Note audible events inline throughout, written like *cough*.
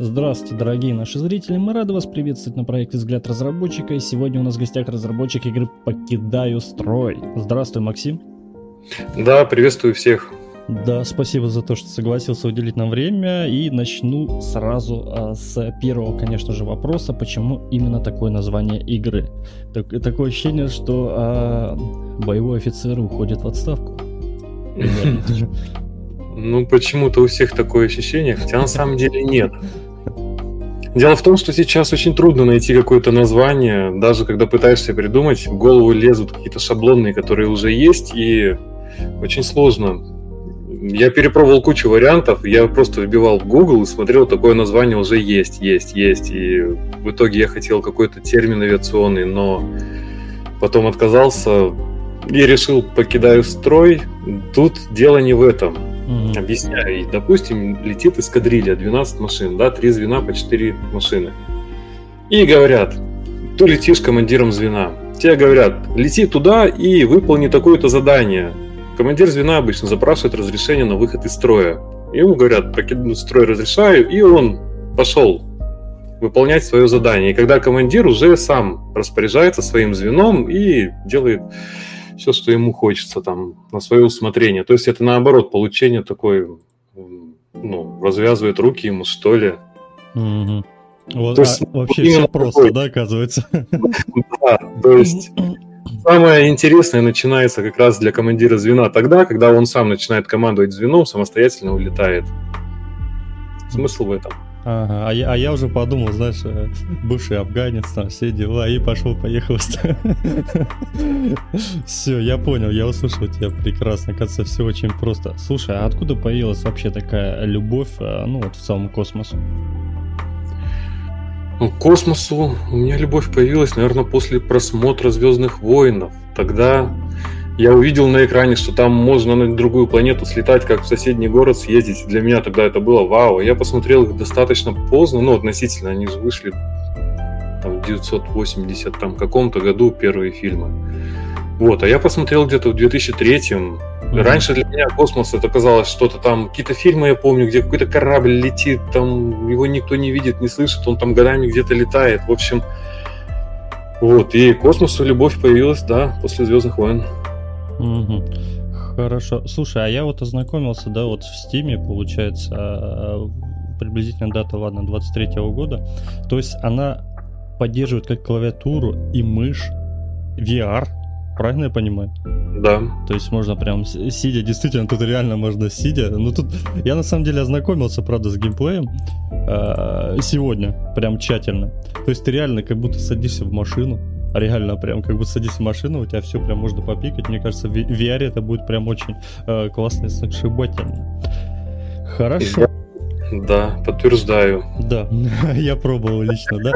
Здравствуйте, дорогие наши зрители, мы рады вас приветствовать на проекте «Взгляд разработчика», и сегодня у нас в гостях разработчик игры «Покидаю строй». Здравствуй, Максим. Да, приветствую всех. Да, спасибо за то, что согласился уделить нам время, и начну сразу а, с первого, конечно же, вопроса, почему именно такое название игры. Так, такое ощущение, что а, боевой офицер уходит в отставку. *laughs* Ну, почему-то у всех такое ощущение, хотя на самом деле нет. Дело в том, что сейчас очень трудно найти какое-то название, даже когда пытаешься придумать, в голову лезут какие-то шаблонные, которые уже есть, и очень сложно. Я перепробовал кучу вариантов, я просто вбивал в Google и смотрел, такое название уже есть, есть, есть. И в итоге я хотел какой-то термин авиационный, но потом отказался и решил, покидаю строй. Тут дело не в этом. Mm-hmm. Объясняю. Допустим, летит эскадрилья 12 машин, да, 3 звена по 4 машины. И говорят, ты летишь командиром звена. Тебе говорят, лети туда и выполни такое-то задание. Командир звена обычно запрашивает разрешение на выход из строя. Ему говорят, покинуть строй разрешаю, и он пошел выполнять свое задание. И когда командир уже сам распоряжается своим звеном и делает все, что ему хочется там на свое усмотрение. То есть это наоборот получение такой, ну, развязывает руки ему, что ли. Вот, то есть, а, вообще все просто, такой... да, оказывается? Да, то есть самое интересное начинается как раз для командира звена тогда, когда он сам начинает командовать звеном, самостоятельно улетает. Смысл в этом. Ага, а я, а я уже подумал, знаешь, э, бывший афганец, там все дела, и пошел-поехал. *laughs* Все, я понял, я услышал тебя прекрасно. Кажется, все очень просто. Слушай, а откуда появилась вообще такая любовь, э, ну вот в самом космосу? Ну, к космосу у меня любовь появилась, наверное, после просмотра Звездных войнов. Тогда я увидел на экране, что там можно на другую планету слетать, как в соседний город съездить. Для меня тогда это было вау. Я посмотрел их достаточно поздно, ну, относительно, они же вышли там, в 980 там, каком-то году первые фильмы. Вот, а я посмотрел где-то в 2003 mm-hmm. Раньше для меня космос это казалось что-то там, какие-то фильмы я помню, где какой-то корабль летит, там его никто не видит, не слышит, он там годами где-то летает. В общем, вот, и космосу любовь появилась, да, после Звездных войн. Угу. Хорошо. Слушай, а я вот ознакомился, да, вот в Стиме, получается, а, приблизительно дата, ладно, 23 -го года. То есть она поддерживает как клавиатуру и мышь VR, правильно я понимаю? Да. То есть можно прям сидя, действительно, тут реально можно сидя. Ну тут я на самом деле ознакомился, правда, с геймплеем э, сегодня, прям тщательно. То есть ты реально как будто садишься в машину, реально прям как бы садись в машину, у тебя все прям можно попикать. Мне кажется, в VR это будет прям очень э, классно и сногсшибательно. Хорошо. Да, подтверждаю. Да, *laughs* я пробовал лично, да.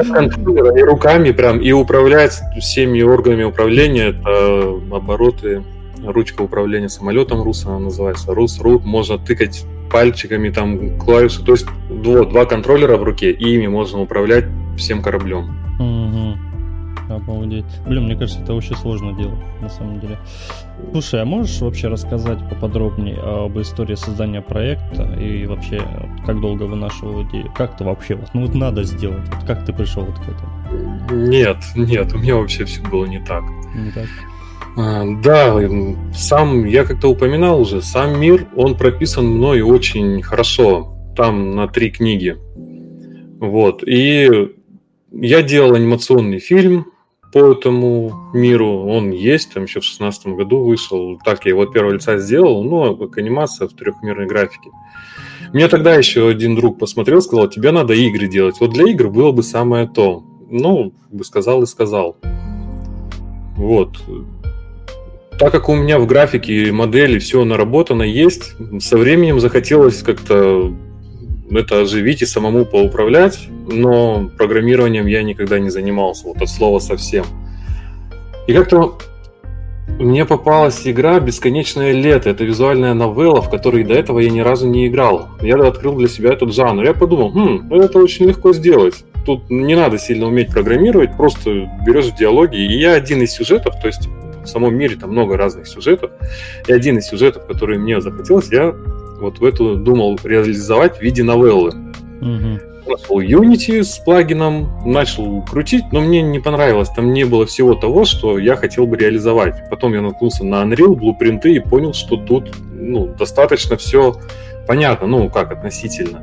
И руками прям, и управлять всеми органами управления, это обороты, ручка управления самолетом РУС, она называется, РУС, РУ, можно тыкать пальчиками, там, клавиши, то есть вот, два контроллера в руке, и ими можно управлять всем кораблем. Угу. Обалдеть. Блин, мне кажется, это очень сложно делать, на самом деле. Слушай, а можешь вообще рассказать поподробнее об истории создания проекта и вообще, как долго вынашивал идею? Как ты вообще, вот, ну вот надо сделать, вот как ты пришел вот к этому? Нет, нет, у меня вообще все было не так. Не так? А, да, сам, я как-то упоминал уже, сам мир, он прописан мной очень хорошо, там на три книги. Вот, и я делал анимационный фильм, по этому миру. Он есть, там еще в шестнадцатом году вышел. Так я его от первого лица сделал, ну, как анимация в трехмерной графике. Мне тогда еще один друг посмотрел, сказал, тебе надо игры делать. Вот для игр было бы самое то. Ну, сказал и сказал. Вот. Так как у меня в графике модели все наработано есть, со временем захотелось как-то это оживить и самому поуправлять, но программированием я никогда не занимался, вот от слова совсем. И как-то мне попалась игра «Бесконечное лето». Это визуальная новелла, в которой до этого я ни разу не играл. Я открыл для себя этот жанр. Я подумал, хм, это очень легко сделать. Тут не надо сильно уметь программировать, просто берешь диалоги. И я один из сюжетов, то есть в самом мире там много разных сюжетов, и один из сюжетов, который мне захотелось, я вот в эту думал реализовать в виде новеллы. Угу. Нашел Unity с плагином, начал крутить, но мне не понравилось. Там не было всего того, что я хотел бы реализовать. Потом я наткнулся на Unreal, блупринты и понял, что тут ну, достаточно все понятно, ну как относительно.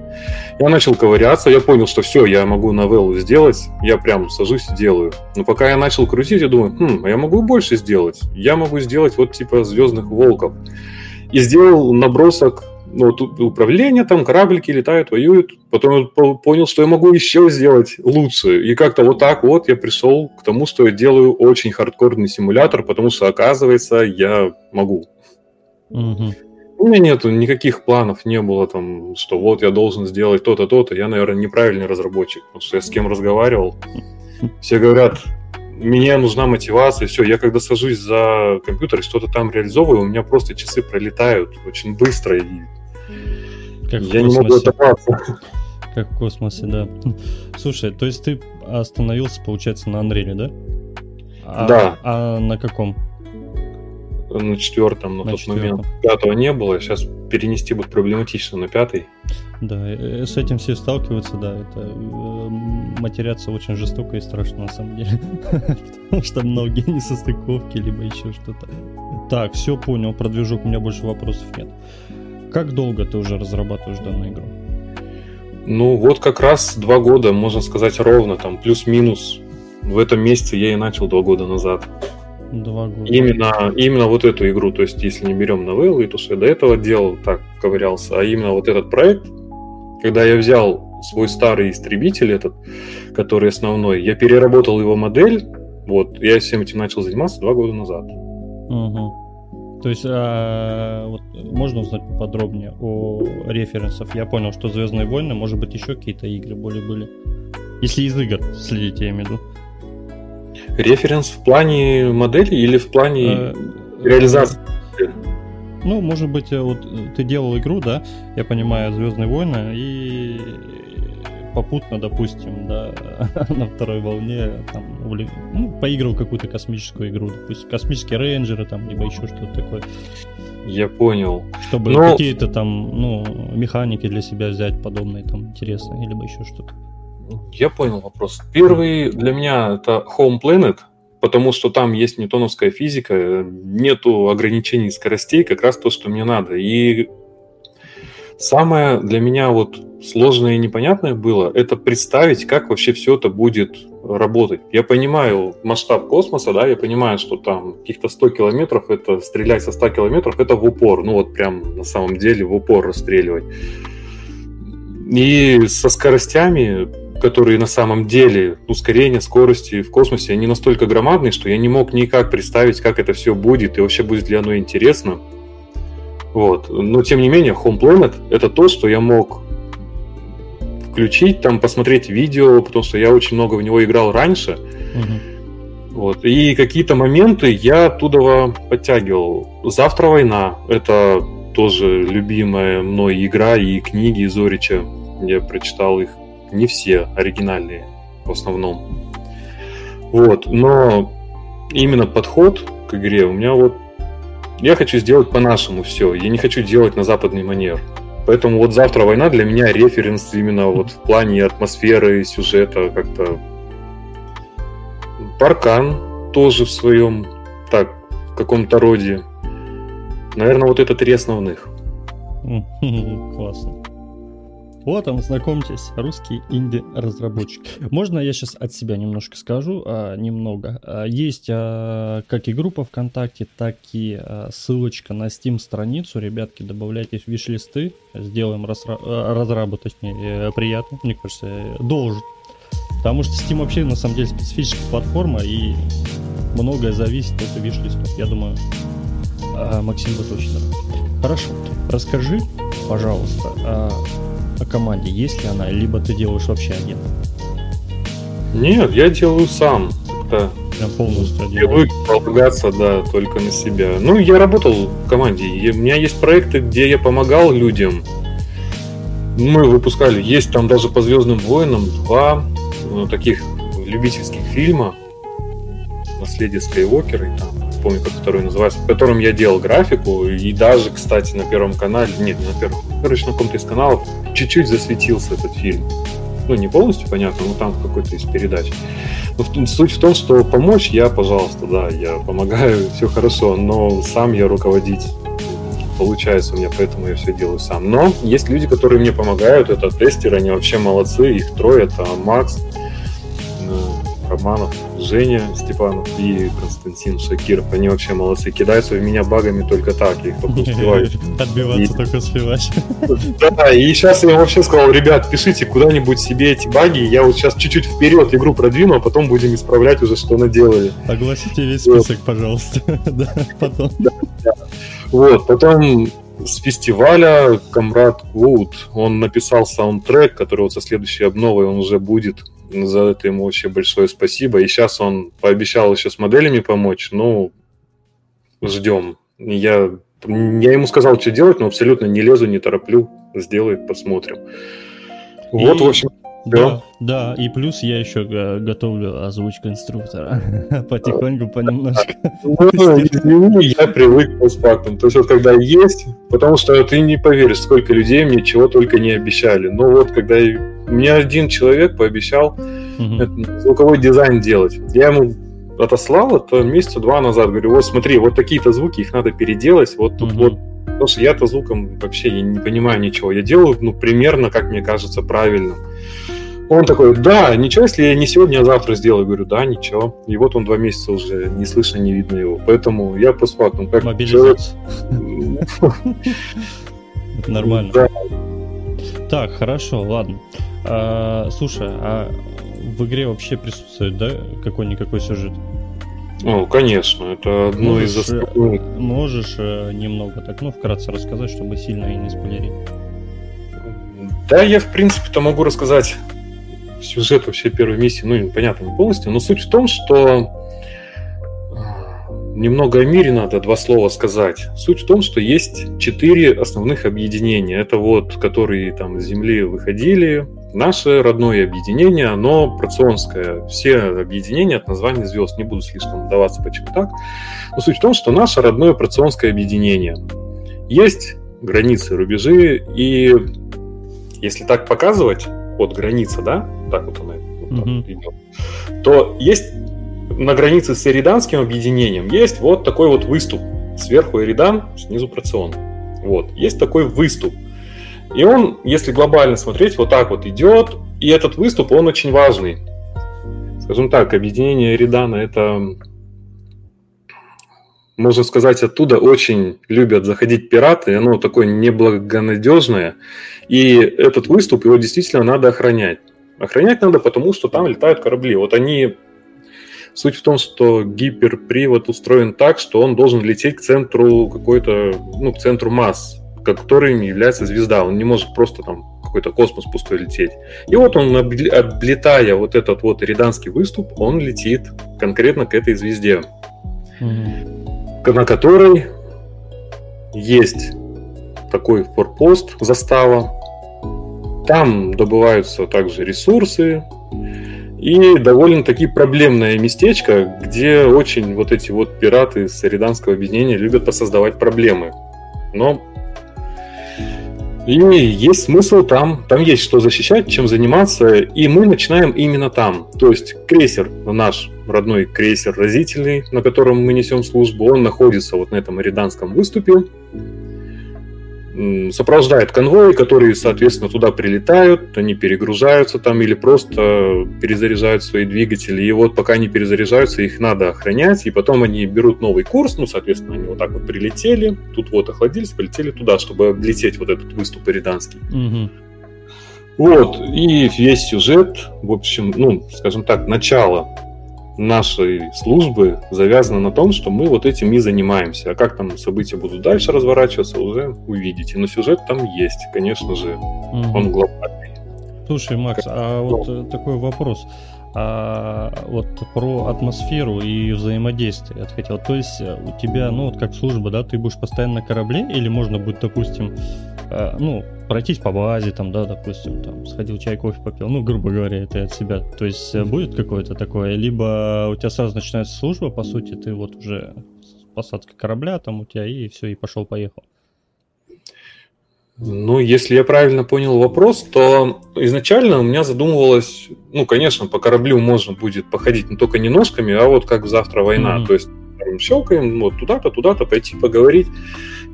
Я начал ковыряться, я понял, что все, я могу новеллу сделать, я прям сажусь и делаю. Но пока я начал крутить, я думаю, хм, а я могу больше сделать. Я могу сделать вот типа Звездных Волков. И сделал набросок ну, тут управление, там кораблики летают, воюют. Потом я понял, что я могу еще сделать лучше. И как-то вот так вот я пришел к тому, что я делаю очень хардкорный симулятор, потому что, оказывается, я могу. Угу. У меня нету никаких планов, не было там, что вот я должен сделать то-то, то-то. Я, наверное, неправильный разработчик, потому что я с кем разговаривал. Все говорят, мне нужна мотивация, все, я когда сажусь за компьютер и что-то там реализовываю, у меня просто часы пролетают очень быстро, и как я не могу оторваться. Как в космосе, да. Слушай, то есть ты остановился, получается, на Unreal, да? А, да. А на каком? На четвертом, на, на тот четвертом. момент. Пятого не было, сейчас перенести будет проблематично на пятый. Да, э, э, с этим все сталкиваются, да, это э, матеряться очень жестоко и страшно на самом деле. *laughs* Потому что многие несостыковки, либо еще что-то. Так, все понял, про движок у меня больше вопросов нет. Как долго ты уже разрабатываешь данную игру? Ну, вот как раз два года, можно сказать, ровно, там, плюс-минус. В этом месяце я и начал два года назад. Два года. Именно, именно вот эту игру, то есть если не берем новеллу и то, что я до этого делал, так ковырялся, а именно вот этот проект, когда я взял свой старый истребитель этот, который основной, я переработал его модель, вот, я всем этим начал заниматься два года назад. Угу. То есть, а, вот, можно узнать подробнее о референсах? Я понял, что Звездные войны, может быть, еще какие-то игры более были. Если из игр следите, я имею в виду. Референс в плане модели или в плане э, реализации? Ну, может быть, э, вот ты делал игру, да, я понимаю, Звездные войны, и попутно, допустим, да, *laughs* на второй волне там, ну, поиграл какую-то космическую игру, допустим, космические рейнджеры там, либо еще что-то такое. Я понял. Чтобы Но... какие-то там, ну, механики для себя взять подобные там интересные, либо еще что-то. Я понял вопрос. Первый для меня это Home Planet, потому что там есть ньютоновская физика, нету ограничений скоростей, как раз то, что мне надо. И самое для меня вот сложное и непонятное было, это представить, как вообще все это будет работать. Я понимаю масштаб космоса, да, я понимаю, что там каких-то 100 километров, это стрелять со 100 километров, это в упор, ну вот прям на самом деле в упор расстреливать. И со скоростями которые на самом деле ускорение скорости в космосе, они настолько громадные, что я не мог никак представить, как это все будет и вообще будет ли оно интересно. Вот. Но тем не менее, Home Planet — это то, что я мог включить, там посмотреть видео, потому что я очень много в него играл раньше. Угу. Вот. И какие-то моменты я оттуда подтягивал. «Завтра война» — это тоже любимая мной игра и книги Зорича. Я прочитал их не все оригинальные в основном. Вот, но именно подход к игре у меня вот... Я хочу сделать по-нашему все, я не хочу делать на западный манер. Поэтому вот «Завтра война» для меня референс именно вот в плане атмосферы, сюжета как-то... Паркан тоже в своем, так, в каком-то роде. Наверное, вот это три основных. *laughs* Классно. Вот он, знакомьтесь, русский инди-разработчик. Можно я сейчас от себя немножко скажу, а, немного. А, есть а, как и группа ВКонтакте, так и а, ссылочка на Steam страницу. Ребятки, добавляйтесь в виш-листы, сделаем разра- разрабу, точнее, э, приятно, мне кажется, должен. Потому что Steam вообще на самом деле специфическая платформа и многое зависит от виш-листов. Я думаю, а, Максим бы точно. Хорошо, расскажи, пожалуйста, а, о команде, есть ли она, либо ты делаешь вообще один? Нет, я делаю сам. Это Прям полностью Привык полагаться, да, только на себя. Ну, я работал в команде. У меня есть проекты, где я помогал людям. Мы выпускали, есть там даже по Звездным войнам два ну, таких любительских фильма. Наследие Скайуокера и там, помню, как второй называется, в котором я делал графику. И даже, кстати, на Первом канале, нет, не на Первом, короче, на каком-то из каналов чуть-чуть засветился этот фильм. Ну, не полностью, понятно, но там какой-то из передач. Но суть в том, что помочь я, пожалуйста, да, я помогаю, *laughs* все хорошо, но сам я руководить получается у меня, поэтому я все делаю сам. Но есть люди, которые мне помогают, это тестеры, они вообще молодцы, их трое, это Макс, Романов, Женя Степанов и Константин Шакиров. Они вообще молодцы. Кидаются в меня багами только так. Я их *laughs* только успеваю. Отбиваться только успевать. *laughs* Да, и сейчас я вообще сказал, ребят, пишите куда-нибудь себе эти баги. Я вот сейчас чуть-чуть вперед игру продвину, а потом будем исправлять уже, что наделали. Огласите весь список, пожалуйста. *laughs* Да, потом. Вот, потом с фестиваля Камрад Вуд, он написал саундтрек, который вот со следующей обновой он уже будет за это ему очень большое спасибо. И сейчас он пообещал еще с моделями помочь. Ну, ждем. Я, я ему сказал, что делать, но абсолютно не лезу, не тороплю. Сделает, посмотрим. Вот, и... в общем, да, да, и плюс я еще готовлю озвучку инструктора. *laughs* Потихоньку, понемножку. Ну, извини, я привык к фактам. То есть вот когда есть, потому что ты не поверишь, сколько людей мне чего только не обещали. Но вот когда мне один человек пообещал звуковой дизайн делать. Я ему отослал это месяца два назад. Говорю, вот смотри, вот такие-то звуки, их надо переделать. Вот тут вот Потому что я-то звуком вообще я не понимаю ничего. Я делаю, ну, примерно, как мне кажется, правильно. Он такой, да, ничего, если я не сегодня, а завтра сделаю. говорю, да, ничего. И вот он два месяца уже не слышно, не видно его. Поэтому я постфактум как человек... *laughs* Нормально. Да. Так, хорошо, ладно. А, слушай, а в игре вообще присутствует, да, какой-никакой сюжет? Ну, конечно, это одно можешь, из основных. Можешь э, немного так, ну, вкратце рассказать, чтобы сильно и не спойлерить? Да, я, в принципе-то могу рассказать сюжет вообще первой миссии, ну, понятно, не полностью, но суть в том, что а, немного о мире надо два слова сказать. Суть в том, что есть четыре основных объединения. Это вот, которые там с Земли выходили. Наше родное объединение, оно проционское. Все объединения от названия звезд. Не буду слишком вдаваться, почему так. Но суть в том, что наше родное проционское объединение. Есть границы, рубежи, и если так показывать, от границы, да, так вот она вот mm-hmm. вот идет, то есть на границе с эриданским объединением есть вот такой вот выступ. Сверху эридан, снизу процион. Вот, есть такой выступ. И он, если глобально смотреть, вот так вот идет, и этот выступ, он очень важный. Скажем так, объединение Эридана это можно сказать, оттуда очень любят заходить пираты, оно такое неблагонадежное, и этот выступ, его действительно надо охранять. Охранять надо потому, что там летают корабли. Вот они... Суть в том, что гиперпривод устроен так, что он должен лететь к центру какой-то, ну, к центру масс, которым является звезда. Он не может просто там какой-то космос пустой лететь. И вот он, облетая вот этот вот риданский выступ, он летит конкретно к этой звезде. Mm-hmm на которой есть такой форпост, застава. Там добываются также ресурсы. И довольно-таки проблемное местечко, где очень вот эти вот пираты с Эриданского объединения любят посоздавать проблемы. Но и есть смысл там, там есть что защищать, чем заниматься, и мы начинаем именно там. То есть крейсер, наш родной крейсер разительный, на котором мы несем службу, он находится вот на этом Эриданском выступе, сопровождает конвои, которые, соответственно, туда прилетают, они перегружаются там или просто перезаряжают свои двигатели. И вот пока они перезаряжаются, их надо охранять, и потом они берут новый курс, ну, соответственно, они вот так вот прилетели, тут вот охладились, полетели туда, чтобы облететь вот этот выступ ириданский. Угу. Вот, и весь сюжет, в общем, ну, скажем так, начало нашей службы завязано на том, что мы вот этим и занимаемся. А как там события будут дальше разворачиваться, уже увидите. Но сюжет там есть, конечно же, угу. он глобальный. Слушай, Макс, как... а вот ну. такой вопрос. А вот про атмосферу и взаимодействие я хотел. То есть э, у тебя, ну вот как служба, да, ты будешь постоянно на корабле или можно будет, допустим, э, ну, пройтись по базе, там, да, допустим, там, сходил чай, кофе попил, ну, грубо говоря, это от себя. То есть э, будет какое-то такое, либо у тебя сразу начинается служба, по сути, ты вот уже посадка корабля, там у тебя и все, и пошел-поехал. Ну, если я правильно понял вопрос, то изначально у меня задумывалось, ну, конечно, по кораблю можно будет походить, но только не ножками, а вот как завтра война. Mm-hmm. То есть щелкаем, вот туда-то, туда-то пойти поговорить.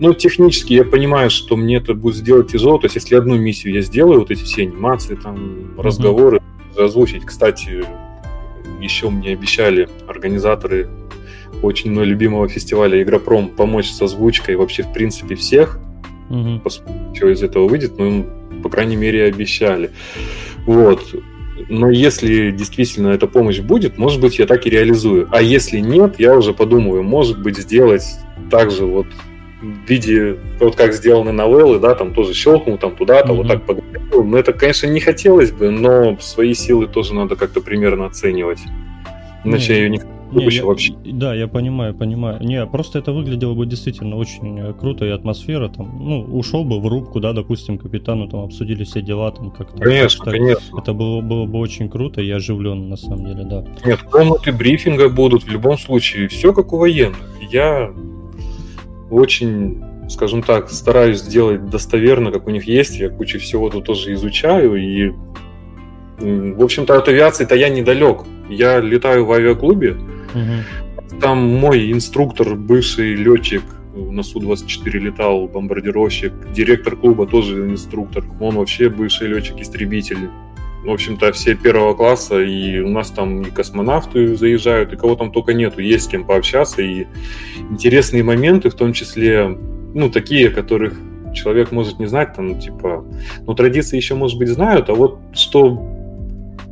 Но технически я понимаю, что мне это будет сделать тяжело. То есть, если одну миссию я сделаю, вот эти все анимации, там, mm-hmm. разговоры, озвучить. Кстати, еще мне обещали организаторы очень мной любимого фестиваля Игропром помочь с озвучкой вообще, в принципе, всех Угу. Посмотрим, что из этого выйдет, но, по крайней мере, обещали. Вот. Но если действительно эта помощь будет, может быть, я так и реализую. А если нет, я уже подумаю, может быть, сделать так же вот в виде, вот как сделаны новеллы, да, там тоже щелкнул, там туда-то, mm-hmm. вот так поговорил. Но это, конечно, не хотелось бы, но свои силы тоже надо как-то примерно оценивать. Иначе mm-hmm. я ее не не, я, вообще. Да, я понимаю, понимаю. Не, просто это выглядело бы действительно очень э, круто, и атмосфера там, ну, ушел бы в рубку, да, допустим, капитану там обсудили все дела там как-то. Конечно, как конечно. Это было, было бы очень круто и оживленно, на самом деле, да. Нет, комнаты брифинга будут в любом случае, все как у военных. Я очень скажем так, стараюсь сделать достоверно, как у них есть. Я кучу всего тут тоже изучаю. И, в общем-то, от авиации-то я недалек. Я летаю в авиаклубе, Угу. Там мой инструктор, бывший летчик, на Су-24 летал, бомбардировщик, директор клуба тоже инструктор, он вообще бывший летчик-истребитель. В общем-то, все первого класса, и у нас там и космонавты заезжают, и кого там только нету, есть с кем пообщаться, и интересные моменты, в том числе, ну, такие, которых человек может не знать, там, типа, ну, традиции еще, может быть, знают, а вот что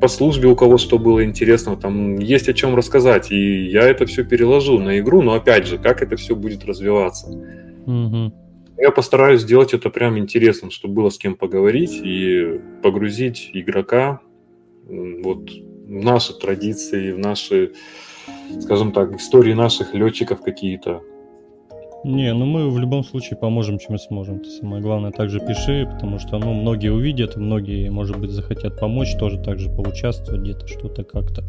по службе у кого что было интересно, там есть о чем рассказать, и я это все переложу на игру, но опять же, как это все будет развиваться. Угу. Я постараюсь сделать это прям интересным, чтобы было с кем поговорить и погрузить игрока вот в наши традиции, в наши, скажем так, истории наших летчиков какие-то. Не, ну мы в любом случае поможем, чем сможем. Ты самое главное также пиши, потому что ну, многие увидят, многие, может быть, захотят помочь, тоже так же поучаствовать где-то, что-то как-то.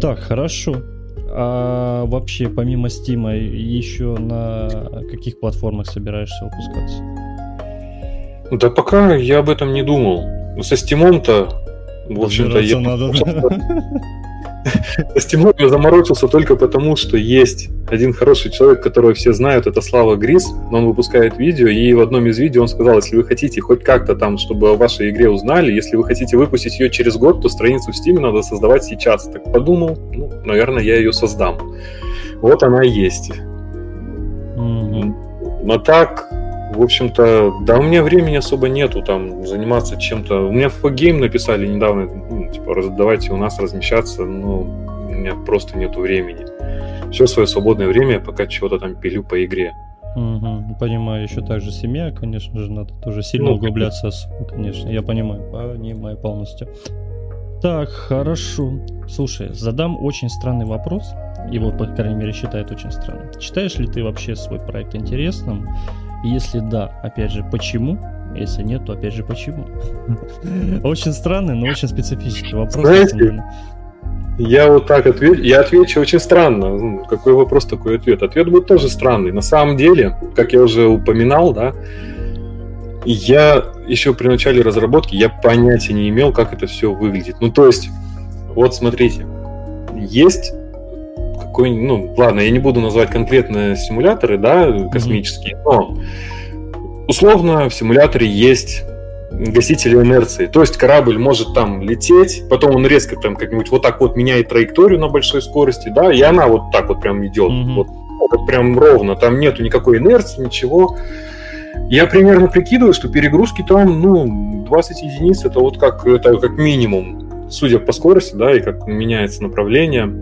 Так, хорошо. А вообще, помимо Стима, еще на каких платформах собираешься выпускаться? Да пока я об этом не думал. Со Стимом-то, в общем-то, я... Надо, С *laughs* *laughs* *laughs* Тимур я заморочился только потому, что есть один хороший человек, которого все знают, это Слава Грис, но он выпускает видео, и в одном из видео он сказал, если вы хотите хоть как-то там, чтобы о вашей игре узнали, если вы хотите выпустить ее через год, то страницу в Steam надо создавать сейчас. Так подумал, ну, наверное, я ее создам. Вот она и есть. Mm-hmm. Но так, в общем-то, да, у меня времени особо нету там заниматься чем-то. У меня в гейм написали недавно, ну, типа, давайте у нас размещаться, но у меня просто нету времени. Все свое свободное время я пока чего-то там пилю по игре. Угу, понимаю, еще также семья, конечно же, надо тоже сильно ну, углубляться, конечно, я понимаю, понимаю полностью. Так, хорошо. Слушай, задам очень странный вопрос. Его, по крайней мере, считают очень странным. Считаешь ли ты вообще свой проект интересным? Если да, опять же, почему? Если нет, то опять же, почему? *laughs* Очень странный, но очень специфический вопрос. Знаете, я вот так отвечу, я отвечу очень странно. Ну, какой вопрос, такой ответ? Ответ будет тоже странный. На самом деле, как я уже упоминал, да, я еще при начале разработки я понятия не имел, как это все выглядит. Ну, то есть, вот смотрите, есть какой ну, ладно, я не буду называть конкретно симуляторы, да, космические, но условно в симуляторе есть гасители инерции. То есть корабль может там лететь, потом он резко там как-нибудь вот так вот меняет траекторию на большой скорости, да, и она вот так вот прям идет, mm-hmm. вот, вот прям ровно, там нету никакой инерции, ничего. Я примерно прикидываю, что перегрузки там, ну, 20 единиц, это вот как, это как минимум, судя по скорости, да, и как меняется направление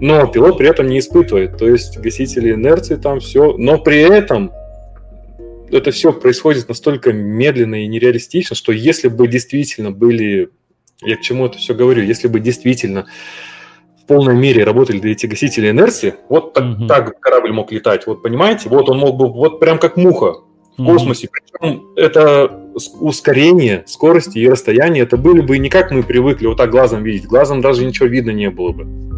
но пилот при этом не испытывает. То есть гасители инерции там все, но при этом это все происходит настолько медленно и нереалистично, что если бы действительно были, я к чему это все говорю, если бы действительно в полной мере работали эти гасители инерции, вот так, угу. так корабль мог летать, вот понимаете, вот он мог бы, вот прям как муха в космосе, причем это ускорение скорости и расстояния, это были бы не как мы привыкли вот так глазом видеть, глазом даже ничего видно не было бы.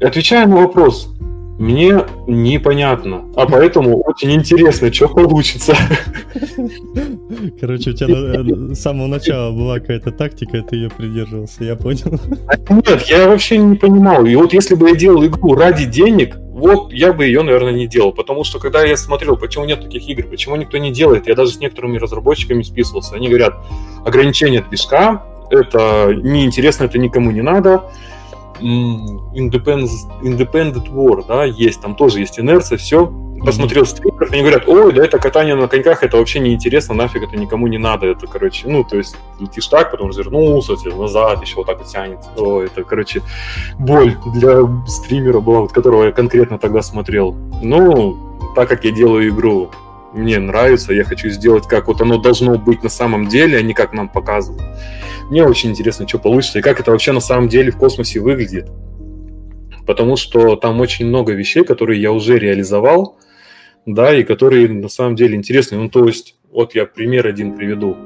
Отвечая на вопрос, мне непонятно. А поэтому очень интересно, что получится. Короче, у тебя э, с самого начала была какая-то тактика, и ты ее придерживался, я понял. Нет, я вообще не понимал. И вот если бы я делал игру ради денег, вот я бы ее, наверное, не делал. Потому что когда я смотрел, почему нет таких игр, почему никто не делает, я даже с некоторыми разработчиками списывался. Они говорят, ограничение движка, это неинтересно, это никому не надо Independent, Independent War, да, есть, там тоже есть инерция, все. Посмотрел стримеров, они говорят, ой, да это катание на коньках, это вообще неинтересно, нафиг это никому не надо, это, короче, ну, то есть летишь так, потом развернулся, назад, еще вот так вот тянет. О, это, короче, боль для стримера была, вот которого я конкретно тогда смотрел. Ну, так как я делаю игру, мне нравится, я хочу сделать, как вот оно должно быть на самом деле, а не как нам показывают. Мне очень интересно, что получится и как это вообще на самом деле в космосе выглядит. Потому что там очень много вещей, которые я уже реализовал, да, и которые на самом деле интересны. Ну, то есть, вот я пример один приведу.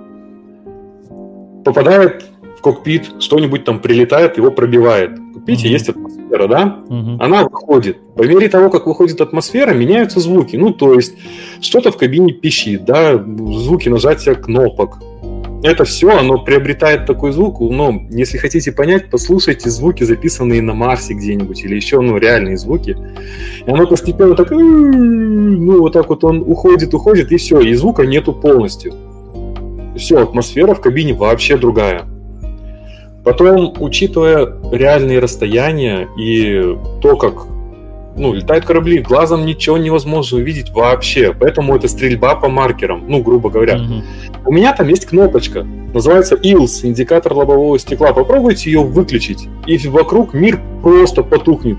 Попадает в кокпит, что-нибудь там прилетает, его пробивает. В кокпите mm-hmm. есть атмосфера, да? Mm-hmm. Она выходит. По мере того, как выходит атмосфера, меняются звуки. Ну, то есть, что-то в кабине пищит, да, звуки нажатия кнопок, это все, оно приобретает такой звук, но если хотите понять, послушайте звуки, записанные на Марсе где-нибудь, или еще, ну, реальные звуки. И оно постепенно так, ну, вот так вот он уходит, уходит, и все, и звука нету полностью. Все, атмосфера в кабине вообще другая. Потом, учитывая реальные расстояния и то, как ну, летают корабли, глазом ничего невозможно увидеть вообще. Поэтому это стрельба по маркерам, ну, грубо говоря. Mm-hmm. У меня там есть кнопочка, называется ILS, индикатор лобового стекла. Попробуйте ее выключить, и вокруг мир просто потухнет.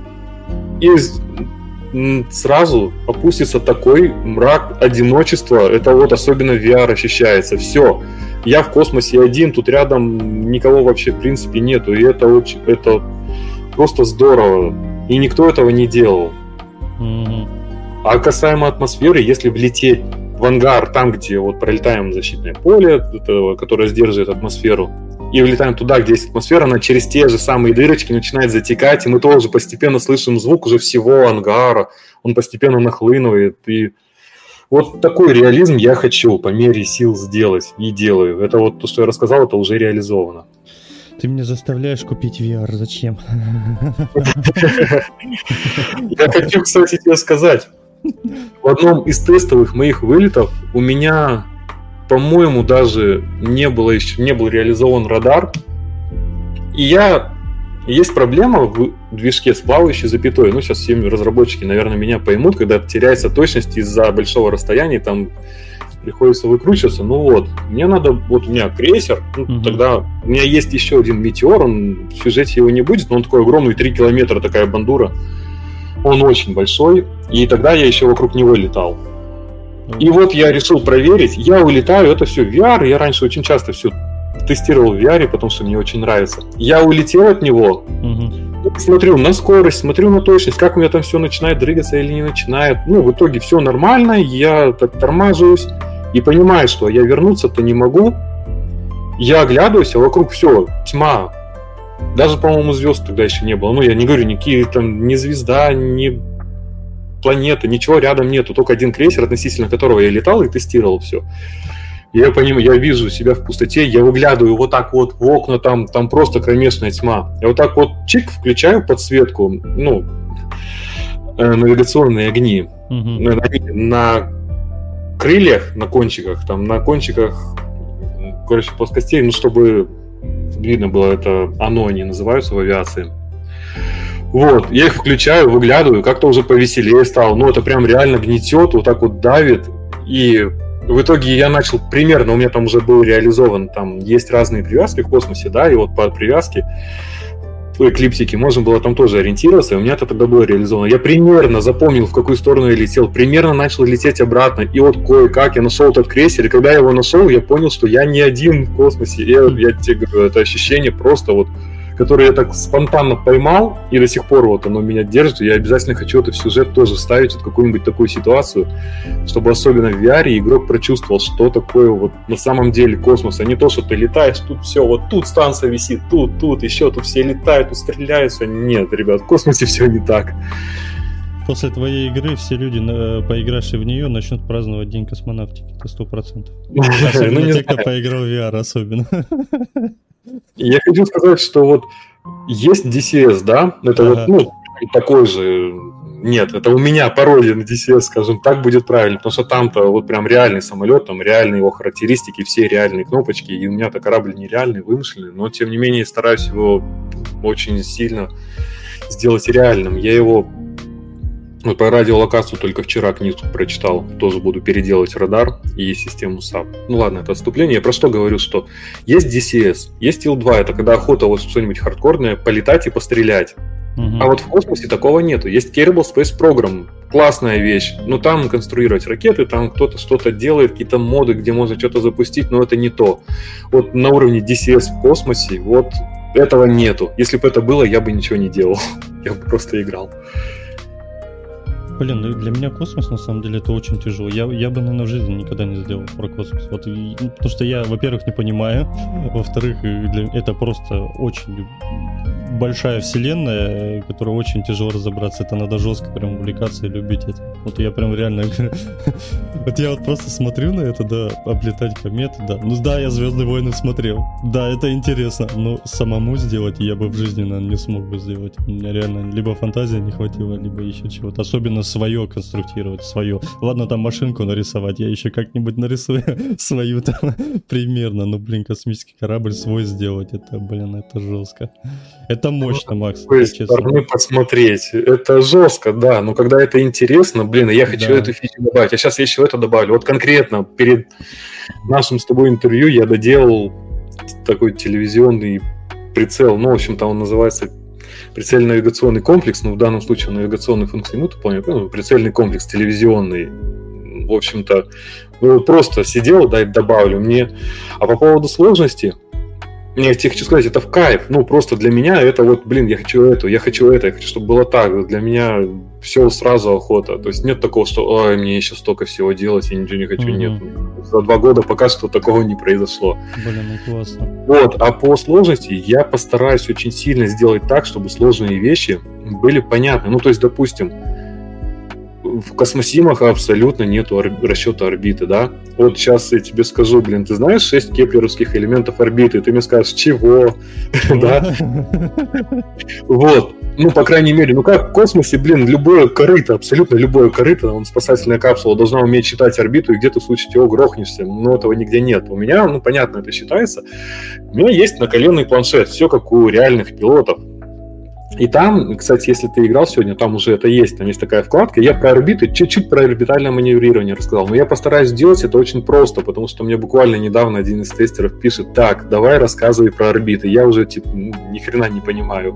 И сразу опустится такой мрак одиночества. Это вот особенно VR ощущается. Все. Я в космосе один, тут рядом никого вообще в принципе нету. И это очень, это просто здорово. И никто этого не делал. Mm-hmm. А касаемо атмосферы, если влететь в ангар, там, где вот пролетаем защитное поле, это, которое сдерживает атмосферу, и влетаем туда, где есть атмосфера, она через те же самые дырочки начинает затекать, и мы тоже постепенно слышим звук уже всего ангара, он постепенно нахлынывает, и вот такой реализм я хочу по мере сил сделать и делаю. Это вот то, что я рассказал, это уже реализовано. Ты меня заставляешь купить VR, зачем? Я хочу, кстати, тебе сказать. В одном из тестовых моих вылетов у меня, по-моему, даже не было еще не был реализован радар. И я есть проблема в движке с плавающей запятой. Ну, сейчас все разработчики, наверное, меня поймут, когда теряется точность из-за большого расстояния, там приходится выкручиваться. Ну вот, мне надо, вот у меня крейсер, ну, угу. тогда у меня есть еще один метеор, он в сюжете его не будет, но он такой огромный, 3 километра такая бандура. Он очень большой, и тогда я еще вокруг него летал. И вот я решил проверить, я улетаю, это все VR, я раньше очень часто все тестировал в VR, потому что мне очень нравится. Я улетел от него, угу. смотрю на скорость, смотрю на точность, как у меня там все начинает двигаться или не начинает. Ну, в итоге все нормально, я так тормаживаюсь и понимаю, что я вернуться-то не могу. Я оглядываюсь, а вокруг все, тьма. Даже, по-моему, звезд тогда еще не было. Ну, я не говорю, никакие там ни звезда, ни планета, ничего рядом нету. Только один крейсер, относительно которого я летал и тестировал все. Я понимаю, я вижу себя в пустоте, я выглядываю вот так вот в окна, там, там просто кромешная тьма. Я вот так вот чик, включаю подсветку, ну, э, навигационные огни угу. на, на крыльях, на кончиках, там, на кончиках, короче, плоскостей, ну, чтобы видно было, это оно они называются в авиации. Вот, я их включаю, выглядываю, как-то уже повеселее стало. Ну, это прям реально гнетет, вот так вот давит. И в итоге я начал примерно, у меня там уже был реализован, там есть разные привязки в космосе, да, и вот по привязке эклиптике можно было там тоже ориентироваться, и у меня это тогда было реализовано. Я примерно запомнил, в какую сторону я летел, примерно начал лететь обратно, и вот кое-как я нашел этот крейсер, и когда я его нашел, я понял, что я не один в космосе, и я тебе говорю, это ощущение просто вот который я так спонтанно поймал, и до сих пор вот оно меня держит, я обязательно хочу это в сюжет тоже вставить, вот какую-нибудь такую ситуацию, чтобы особенно в VR игрок прочувствовал, что такое вот на самом деле космос, а не то, что ты летаешь, тут все, вот тут станция висит, тут, тут, еще тут все летают, тут стреляются. Нет, ребят, в космосе все не так. После твоей игры все люди, поигравшие в нее, начнут праздновать День космонавтики. Это сто процентов. Особенно ну, те, кто поиграл в VR особенно. Я хочу сказать, что вот есть DCS, да? Это ага. вот, ну, такой же нет, это у меня пародия на DCS, скажем так, будет правильно, потому что там-то вот прям реальный самолет, там реальные его характеристики, все реальные кнопочки, и у меня-то корабль нереальный, вымышленный, но тем не менее стараюсь его очень сильно сделать реальным. Я его вот по радиолокацию только вчера книгу прочитал. Тоже буду переделать радар и систему SAP. Ну ладно, это отступление. Я про что говорю, что есть DCS, есть Ил-2, это когда охота вот что-нибудь хардкорное, полетать и пострелять. А вот в космосе такого нету. Есть Kerbal Space Program, классная вещь. Но там конструировать ракеты, там кто-то что-то делает, какие-то моды, где можно что-то запустить, но это не то. Вот на уровне DCS в космосе, вот этого нету. Если бы это было, я бы ничего не делал. *laughs* Я бы просто играл. Блин, ну для меня космос на самом деле это очень тяжело. Я, я бы, наверное, в жизни никогда не сделал про космос. Вот, и, ну, потому что я, во-первых, не понимаю, *laughs* во-вторых, для, это просто очень большая вселенная, которая очень тяжело разобраться. Это надо жестко прям увлекаться и любить это. Вот я прям реально... *laughs* Вот я вот просто смотрю на это, да, облетать кометы, да. Ну да, я Звездные войны смотрел. Да, это интересно, но самому сделать я бы в жизни, наверное, не смог бы сделать. У меня реально либо фантазия не хватило, либо еще чего-то. Особенно свое конструктировать, свое. Ладно, там машинку нарисовать, я еще как-нибудь нарисую *laughs* свою там *laughs* примерно. Ну, блин, космический корабль свой сделать, это, блин, это жестко. Это мощно, Макс. То есть, стороны посмотреть. Это жестко, да. Но когда это интересно, блин, я хочу да. эту фичу добавить. А сейчас я еще это добавлю. Вот конкретно перед нашим с тобой интервью я доделал такой телевизионный прицел. Ну, в общем-то, он называется прицельный навигационный комплекс, ну, в данном случае навигационной функции ему понял, ну, прицельный комплекс телевизионный. В общем-то, ну, просто сидел, дай добавлю мне. А по поводу сложности, я тебе хочу сказать, это в кайф. Ну, просто для меня это вот, блин, я хочу это, я хочу это, я хочу, чтобы было так. Для меня все сразу охота. То есть нет такого, что, ой, мне еще столько всего делать, я ничего не хочу. Mm-hmm. Нет. За два года пока что такого не произошло. Блин, ну классно. Вот, а по сложности я постараюсь очень сильно сделать так, чтобы сложные вещи были понятны. Ну, то есть, допустим, в космосимах абсолютно нету ор- расчета орбиты, да? Вот сейчас я тебе скажу, блин, ты знаешь 6 кеплеровских элементов орбиты? Ты мне скажешь, чего? *laughs* Да? Вот. Ну, по крайней мере, ну как в космосе, блин, любое корыто, абсолютно любое корыто, он спасательная капсула должна уметь считать орбиту, и где ты в случае чего грохнешься. Но этого нигде нет. У меня, ну, понятно, это считается. У меня есть наколенный планшет, все как у реальных пилотов. И там, кстати, если ты играл сегодня, там уже это есть, там есть такая вкладка. Я про орбиты, чуть-чуть про орбитальное маневрирование рассказал. Но я постараюсь сделать это очень просто, потому что мне буквально недавно один из тестеров пишет, так, давай рассказывай про орбиты. Я уже, типа, ни хрена не понимаю.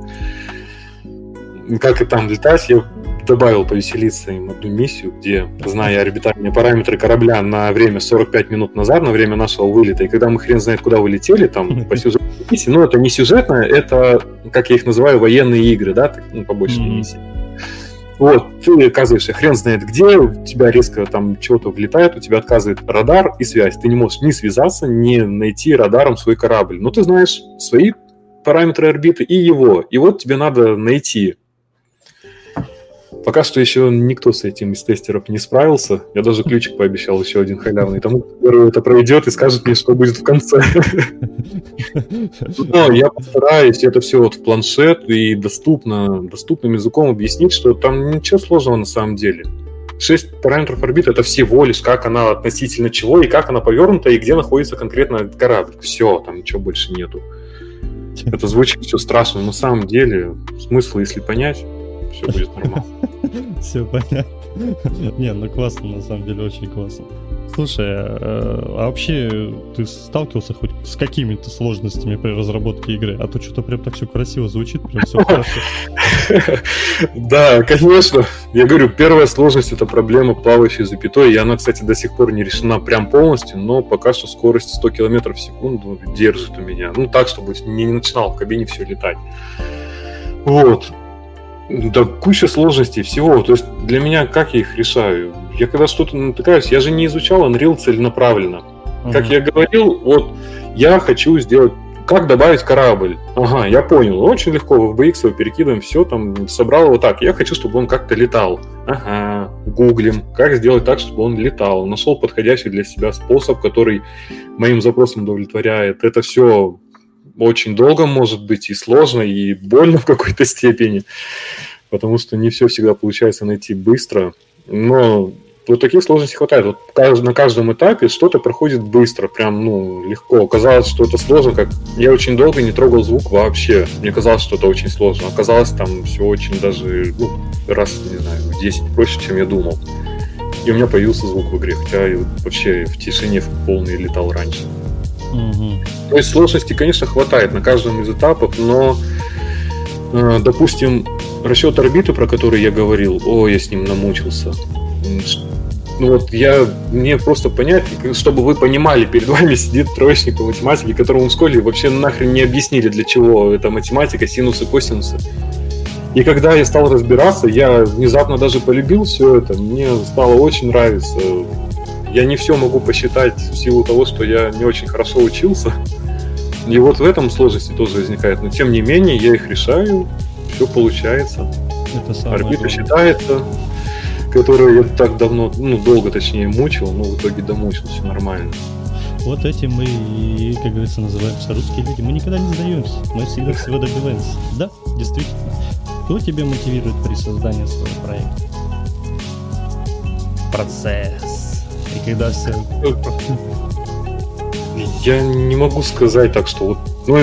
Как и там летать, я добавил повеселиться им одну миссию, где, зная орбитальные параметры корабля на время 45 минут назад, на время нашего вылета, и когда мы хрен знает куда вылетели, там, *laughs* по сюжетной миссии, ну, это не сюжетная, это, как я их называю, военные игры, да, ну, побочные mm-hmm. миссии. Вот, ты оказываешься хрен знает где, у тебя резко там чего-то влетает, у тебя отказывает радар и связь. Ты не можешь ни связаться, ни найти радаром свой корабль. Но ты знаешь свои параметры орбиты и его. И вот тебе надо найти Пока что еще никто с этим из тестеров не справился. Я даже ключик пообещал еще один халявный. Тому, который это пройдет и скажет мне, что будет в конце. Но я постараюсь это все вот в планшет и доступно, доступным языком объяснить, что там ничего сложного на самом деле. Шесть параметров орбиты это всего лишь как она относительно чего и как она повернута и где находится конкретно корабль. Все, там ничего больше нету. Это звучит все страшно, но на самом деле смысл, если понять, все будет нормально. *laughs* Все понятно. Не, ну классно, на самом деле, очень классно. Слушай, а, а вообще ты сталкивался хоть с какими-то сложностями при разработке игры? А то что-то прям так все красиво звучит, прям все хорошо. *laughs* Да, конечно. Я говорю, первая сложность это проблема плавающей запятой, и она, кстати, до сих пор не решена прям полностью, но пока что скорость 100 км в секунду держит у меня. Ну, так, чтобы не начинал в кабине все летать. Вот. Да куча сложностей всего. То есть для меня как я их решаю? Я когда что-то натыкаюсь, я же не изучал Unreal целенаправленно. Uh-huh. Как я говорил, вот я хочу сделать как добавить корабль? Ага, я понял. Очень легко в FBX его перекидываем, все там собрал его так. Я хочу, чтобы он как-то летал. Ага, гуглим, как сделать так, чтобы он летал. Нашел подходящий для себя способ, который моим запросам удовлетворяет. Это все очень долго может быть и сложно, и больно в какой-то степени, потому что не все всегда получается найти быстро. Но вот таких сложностей хватает. Вот на каждом этапе что-то проходит быстро, прям, ну, легко. Казалось, что это сложно, как... Я очень долго не трогал звук вообще. Мне казалось, что это очень сложно. Оказалось, там все очень даже, ну, раз, не знаю, в 10 проще, чем я думал. И у меня появился звук в игре, хотя вообще в тишине в полный летал раньше. Угу. То есть сложности, конечно, хватает на каждом из этапов, но, э, допустим, расчет орбиты, про который я говорил, о, я с ним намучился. Ну вот я, мне просто понять, чтобы вы понимали, перед вами сидит троечник по математике, которому в школе вообще нахрен не объяснили, для чего это математика, синусы, косинусы. И когда я стал разбираться, я внезапно даже полюбил все это, мне стало очень нравиться. Я не все могу посчитать в силу того, что я не очень хорошо учился. И вот в этом сложности тоже возникает. Но тем не менее, я их решаю, все получается. Это Орбита главное. считается, которую я так давно, ну, долго точнее, мучил, но в итоге домучил, все нормально. Вот этим мы и, как говорится, называемся русские люди. Мы никогда не сдаемся, мы всегда всего добиваемся. Да, действительно. Кто тебя мотивирует при создании своего проекта? Процесс. И когда все... Я не могу сказать так, что вот... Ну,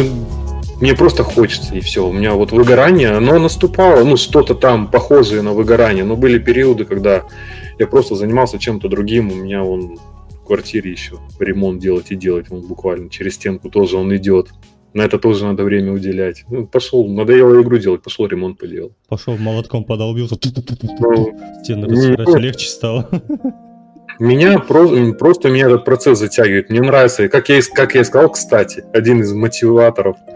мне просто хочется, и все. У меня вот выгорание, оно наступало, ну, что-то там похожее на выгорание, но были периоды, когда я просто занимался чем-то другим, у меня он в квартире еще ремонт делать и делать, он буквально через стенку тоже он идет. На это тоже надо время уделять. Ну, пошел, надоело игру делать, пошел ремонт поделал. Пошел молотком подолбился, ну, стены разбирать, легче стало. *laughs* Меня просто, просто меня этот процесс затягивает. Мне нравится, как я, как я сказал, кстати, один из мотиваторов –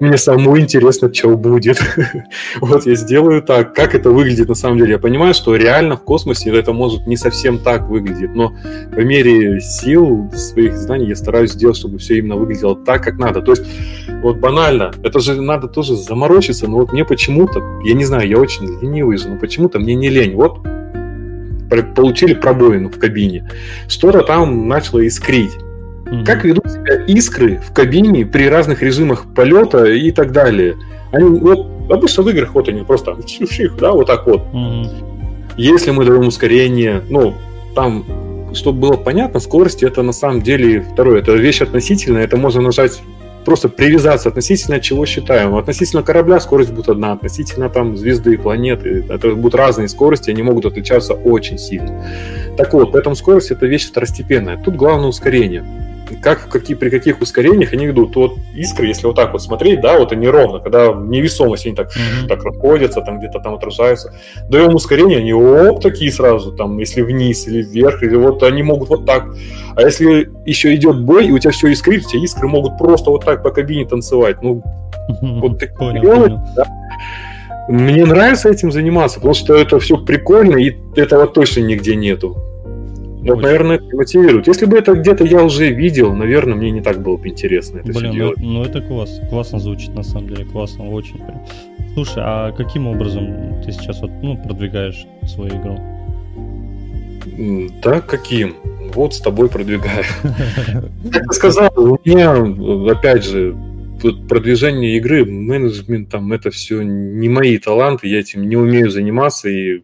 мне самому интересно, что будет. *laughs* вот я сделаю так. Как это выглядит на самом деле? Я понимаю, что реально в космосе это может не совсем так выглядеть, но по мере сил своих знаний я стараюсь сделать, чтобы все именно выглядело так, как надо. То есть, вот банально, это же надо тоже заморочиться, но вот мне почему-то, я не знаю, я очень ленивый же, но почему-то мне не лень. Вот получили пробоину в кабине, что-то там начало искрить Mm-hmm. Как ведут себя искры в кабине при разных режимах полета и так далее. Они вот обычно в играх вот они просто ших, да, вот так вот. Mm-hmm. Если мы даем ускорение, ну, там, чтобы было понятно, скорость это на самом деле второе, это вещь относительная, это можно нажать просто привязаться относительно чего считаем. Относительно корабля скорость будет одна, относительно там звезды, планеты. Это будут разные скорости, они могут отличаться очень сильно. Так вот, поэтому скорость это вещь второстепенная. Тут главное ускорение как, какие, при каких ускорениях они идут. Вот искры, если вот так вот смотреть, да, вот они ровно, когда невесомость, они так, mm-hmm. так расходятся, там где-то там отражаются. Даем ускорение, они оп, такие сразу, там, если вниз или вверх, или вот они могут вот так. А если еще идет бой, и у тебя все искрит, у тебя искры могут просто вот так по кабине танцевать. Ну, mm-hmm. вот так понял, делать, понял. Да? Мне нравится этим заниматься, потому что это все прикольно, и этого точно нигде нету. Ну, Очень. наверное, мотивирует. Если бы это где-то я уже видел, наверное, мне не так было бы интересно это Блин, все ну, делать. Ну, это класс. Классно звучит, на самом деле. Классно, очень прям. Слушай, а каким образом ты сейчас вот, ну, продвигаешь свою игру? Да, каким? Вот с тобой продвигаю. *laughs* Как я сказал, у меня, опять же, продвижение игры, менеджмент, там, это все не мои таланты, я этим не умею заниматься, и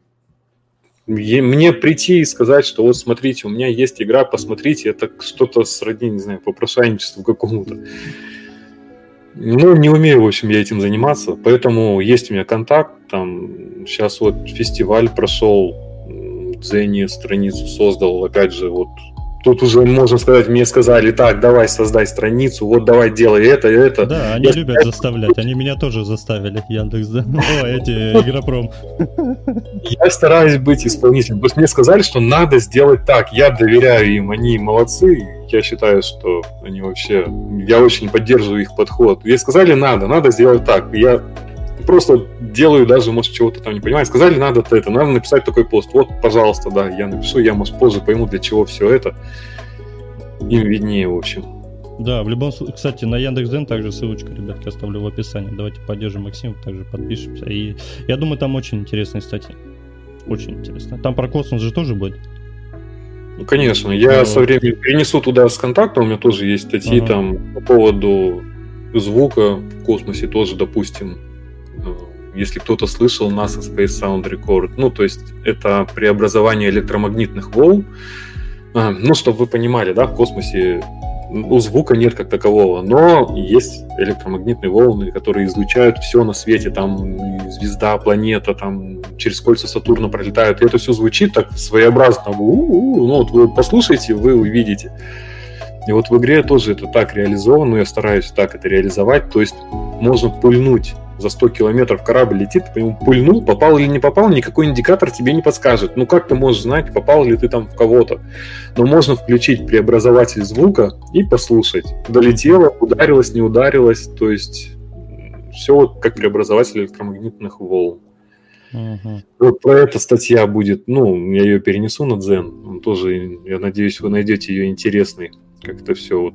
мне прийти и сказать, что вот смотрите, у меня есть игра, посмотрите, это что-то сродни, не знаю, попрошайничеству какому-то. Ну, не умею, в общем, я этим заниматься, поэтому есть у меня контакт, там, сейчас вот фестиваль прошел, Дзене страницу создал, опять же, вот Тут уже, можно сказать, мне сказали, так, давай создай страницу, вот давай делай это, это. Да, они я... любят заставлять, они меня тоже заставили, Яндекс, да? *laughs* О, эти, Игропром. Я стараюсь быть исполнителем, потому что мне сказали, что надо сделать так, я доверяю им, они молодцы, я считаю, что они вообще, я очень поддерживаю их подход. Мне сказали, надо, надо сделать так, я просто делаю даже, может, чего-то там не понимаю. Сказали, надо это, надо написать такой пост. Вот, пожалуйста, да, я напишу, я, может, позже пойму, для чего все это. Им виднее, в общем. Да, в любом случае, кстати, на Яндекс.Дзен также ссылочку, ребятки, оставлю в описании. Давайте поддержим Максима, также подпишемся. И я думаю, там очень интересные статьи. очень интересно. Там про космос же тоже будет. Ну, конечно. Я Но... со временем перенесу туда с контакта, у меня тоже есть статьи ага. там по поводу звука в космосе тоже, допустим, если кто-то слышал NASA Space Sound Record, ну, то есть это преобразование электромагнитных волн, а, ну, чтобы вы понимали, да, в космосе у звука нет как такового, но есть электромагнитные волны, которые излучают все на свете, там звезда, планета, там через кольца Сатурна пролетают, и это все звучит так своеобразно. У-у-у. Ну вот вы послушайте, вы увидите. И вот в игре тоже это так реализовано, я стараюсь так это реализовать, то есть можно пульнуть за 100 километров корабль летит, по нему пульнул, попал или не попал, никакой индикатор тебе не подскажет. Ну как ты можешь знать, попал ли ты там в кого-то? Но можно включить преобразователь звука и послушать. Долетело, ударилось, не ударилось, то есть все вот как преобразователь электромагнитных волн. Uh-huh. Вот про это статья будет, ну, я ее перенесу на Дзен, он тоже, я надеюсь, вы найдете ее интересной, как это все вот,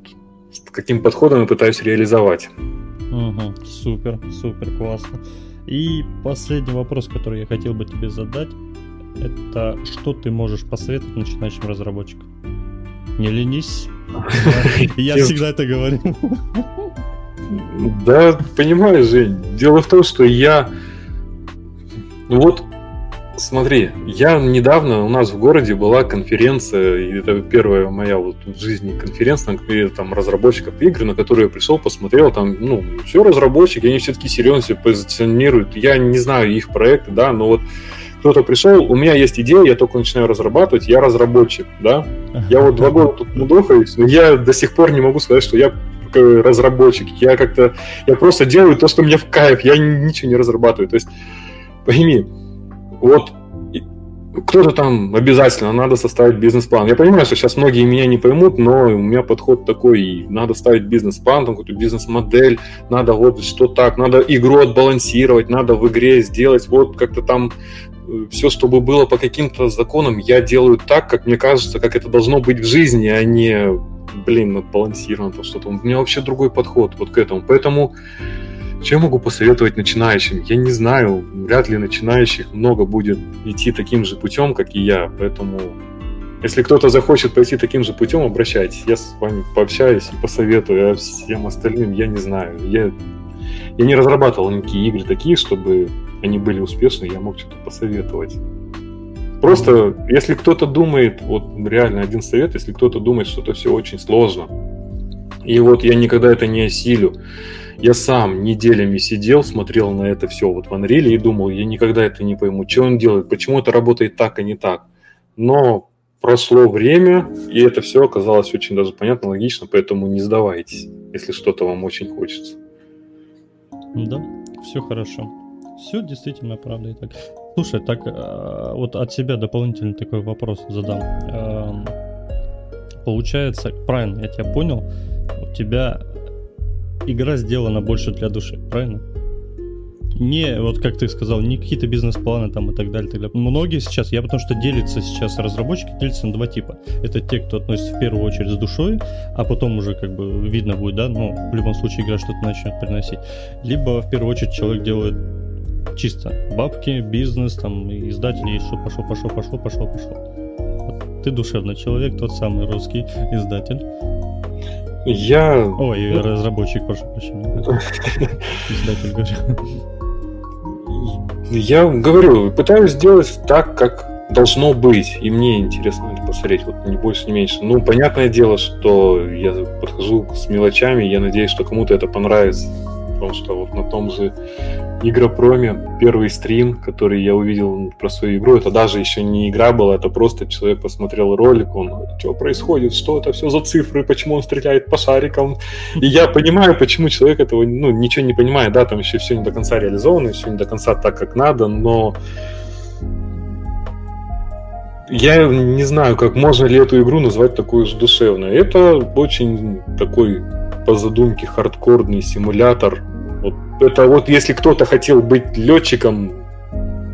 с каким подходом я пытаюсь реализовать. Угу, супер, супер, классно. И последний вопрос, который я хотел бы тебе задать, это что ты можешь посоветовать начинающим разработчикам? Не ленись. *laughs* Я всегда это говорю. Да, понимаешь, Жень, дело в том, что я вот Смотри, я недавно у нас в городе была конференция, и это первая моя вот в жизни конференция, там разработчиков игр, на которую я пришел, посмотрел, там, ну, все разработчики, они все-таки серьезно себя позиционируют. Я не знаю их проекты, да, но вот кто-то пришел, у меня есть идея, я только начинаю разрабатывать, я разработчик, да. Я вот два года тут мудохаюсь, но я до сих пор не могу сказать, что я разработчик. Я как-то, я просто делаю то, что мне в кайф, я ничего не разрабатываю. То есть, пойми, вот кто-то там обязательно надо составить бизнес-план. Я понимаю, что сейчас многие меня не поймут, но у меня подход такой, надо ставить бизнес-план, там какую-то бизнес-модель, надо вот что так, надо игру отбалансировать, надо в игре сделать вот как-то там э, все, чтобы было по каким-то законам, я делаю так, как мне кажется, как это должно быть в жизни, а не, блин, отбалансировано что-то. У меня вообще другой подход вот к этому. Поэтому я могу посоветовать начинающим? Я не знаю, вряд ли начинающих много будет идти таким же путем, как и я, поэтому если кто-то захочет пойти таким же путем, обращайтесь, я с вами пообщаюсь и посоветую, а всем остальным я не знаю. Я, я не разрабатывал никакие игры такие, чтобы они были успешны, я мог что-то посоветовать. Просто, если кто-то думает, вот реально один совет, если кто-то думает, что это все очень сложно, и вот я никогда это не осилю, я сам неделями сидел, смотрел на это все вот в Unreal и думал, я никогда это не пойму, что он делает, почему это работает так, а не так. Но прошло время, и это все оказалось очень даже понятно, логично, поэтому не сдавайтесь, если что-то вам очень хочется. Да, все хорошо. Все действительно правда и так. Слушай, так э, вот от себя дополнительный такой вопрос задам. Эм, получается, правильно, я тебя понял, у тебя игра сделана больше для души, правильно? Не, вот как ты сказал, не какие-то бизнес-планы там и так далее, так далее. Многие сейчас, я потому что делятся сейчас разработчики, делятся на два типа. Это те, кто относится в первую очередь с душой, а потом уже как бы видно будет, да, ну, в любом случае игра что-то начнет приносить. Либо в первую очередь человек делает чисто бабки, бизнес, там, издатели, и что пошло, пошло, пошло, пошло, пошло. Вот ты душевный человек, тот самый русский издатель. Я... Ой, ну... разработчик, прошу прощения. *laughs* Издатель говорю. Я говорю, пытаюсь сделать так, как должно быть. И мне интересно это посмотреть, вот не больше, не меньше. Ну, понятное дело, что я подхожу с мелочами, я надеюсь, что кому-то это понравится. Потому что вот на том же Игропроме первый стрим, который я увидел про свою игру, это даже еще не игра была, это просто человек посмотрел ролик, он что происходит, что это все за цифры, почему он стреляет по шарикам. И я понимаю, почему человек этого ну, ничего не понимает, да, там еще все не до конца реализовано, все не до конца так, как надо, но я не знаю, как можно ли эту игру назвать такой же душевной. Это очень такой по задумке хардкорный симулятор это вот если кто-то хотел быть летчиком,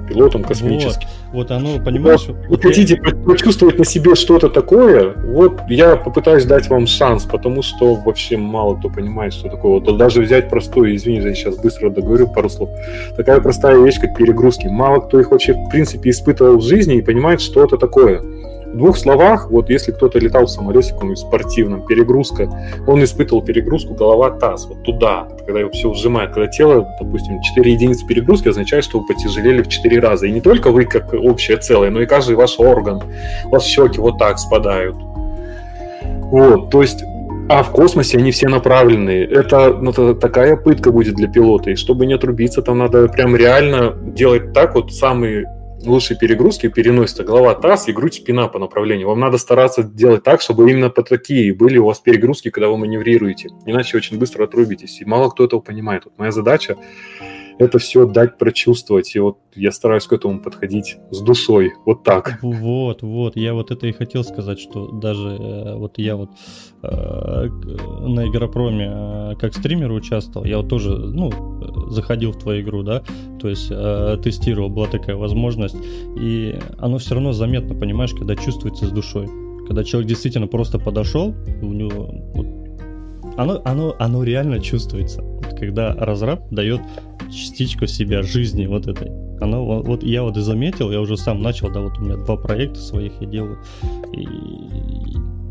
пилотом космическим. Вот, вот оно, понимаешь... Вот, вот вы хотите я... почувствовать на себе что-то такое, вот я попытаюсь дать вам шанс, потому что вообще мало кто понимает, что такое. Вот даже взять простую, извини, я сейчас быстро договорю пару слов, такая простая вещь, как перегрузки. Мало кто их вообще, в принципе, испытывал в жизни и понимает, что это такое. В двух словах, вот если кто-то летал в самолете каком-нибудь спортивном, перегрузка, он испытывал перегрузку голова-таз, вот туда, когда его все сжимает. Когда тело, допустим, 4 единицы перегрузки означает, что вы потяжелели в 4 раза. И не только вы как общее целое, но и каждый ваш орган. У вас щеки вот так спадают. Вот, то есть а в космосе они все направленные. Это, ну, это такая пытка будет для пилота. И чтобы не отрубиться, там надо прям реально делать так вот самый лучшие перегрузки переносится голова, таз и грудь, спина по направлению. Вам надо стараться делать так, чтобы именно по такие были у вас перегрузки, когда вы маневрируете. Иначе очень быстро отрубитесь. И мало кто этого понимает. Вот моя задача это все дать прочувствовать. И вот я стараюсь к этому подходить с душой. Вот так. Вот, вот. Я вот это и хотел сказать, что даже э, вот я вот э, на Игропроме э, как стример участвовал, я вот тоже, ну, заходил в твою игру, да, то есть э, тестировал, была такая возможность, и оно все равно заметно, понимаешь, когда чувствуется с душой. Когда человек действительно просто подошел, у него вот, оно, оно, оно реально чувствуется. Вот когда разраб дает частичку себя, жизни вот этой. Оно, вот я вот и заметил, я уже сам начал, да, вот у меня два проекта своих я делаю. И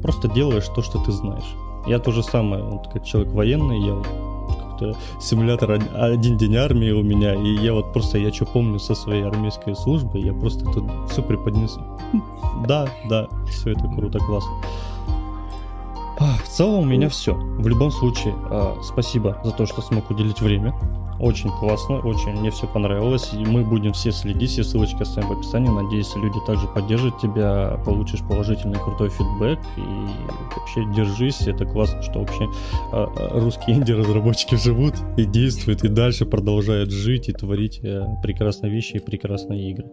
просто делаешь то, что ты знаешь. Я то же самое, вот как человек военный, я вот как-то симулятор один день армии у меня, и я вот просто, я что помню со своей армейской службы, я просто тут все преподнесу. *laughs* Да, да, все это круто, классно. В целом у меня все. В любом случае, а, спасибо за то, что смог уделить время. Очень классно, очень мне все понравилось. И мы будем все следить, все ссылочки оставим в описании. Надеюсь, люди также поддержат тебя, получишь положительный крутой фидбэк. И вообще держись, это классно, что вообще а, а, русские инди-разработчики живут и действуют, и дальше продолжают жить и творить э, прекрасные вещи и прекрасные игры.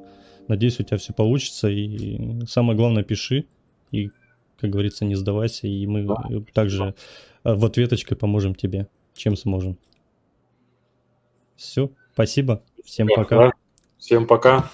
Надеюсь, у тебя все получится. И самое главное, пиши. И, как говорится, не сдавайся. И мы также э, в ответочкой поможем тебе, чем сможем. Все, спасибо. Всем пока. Всем пока.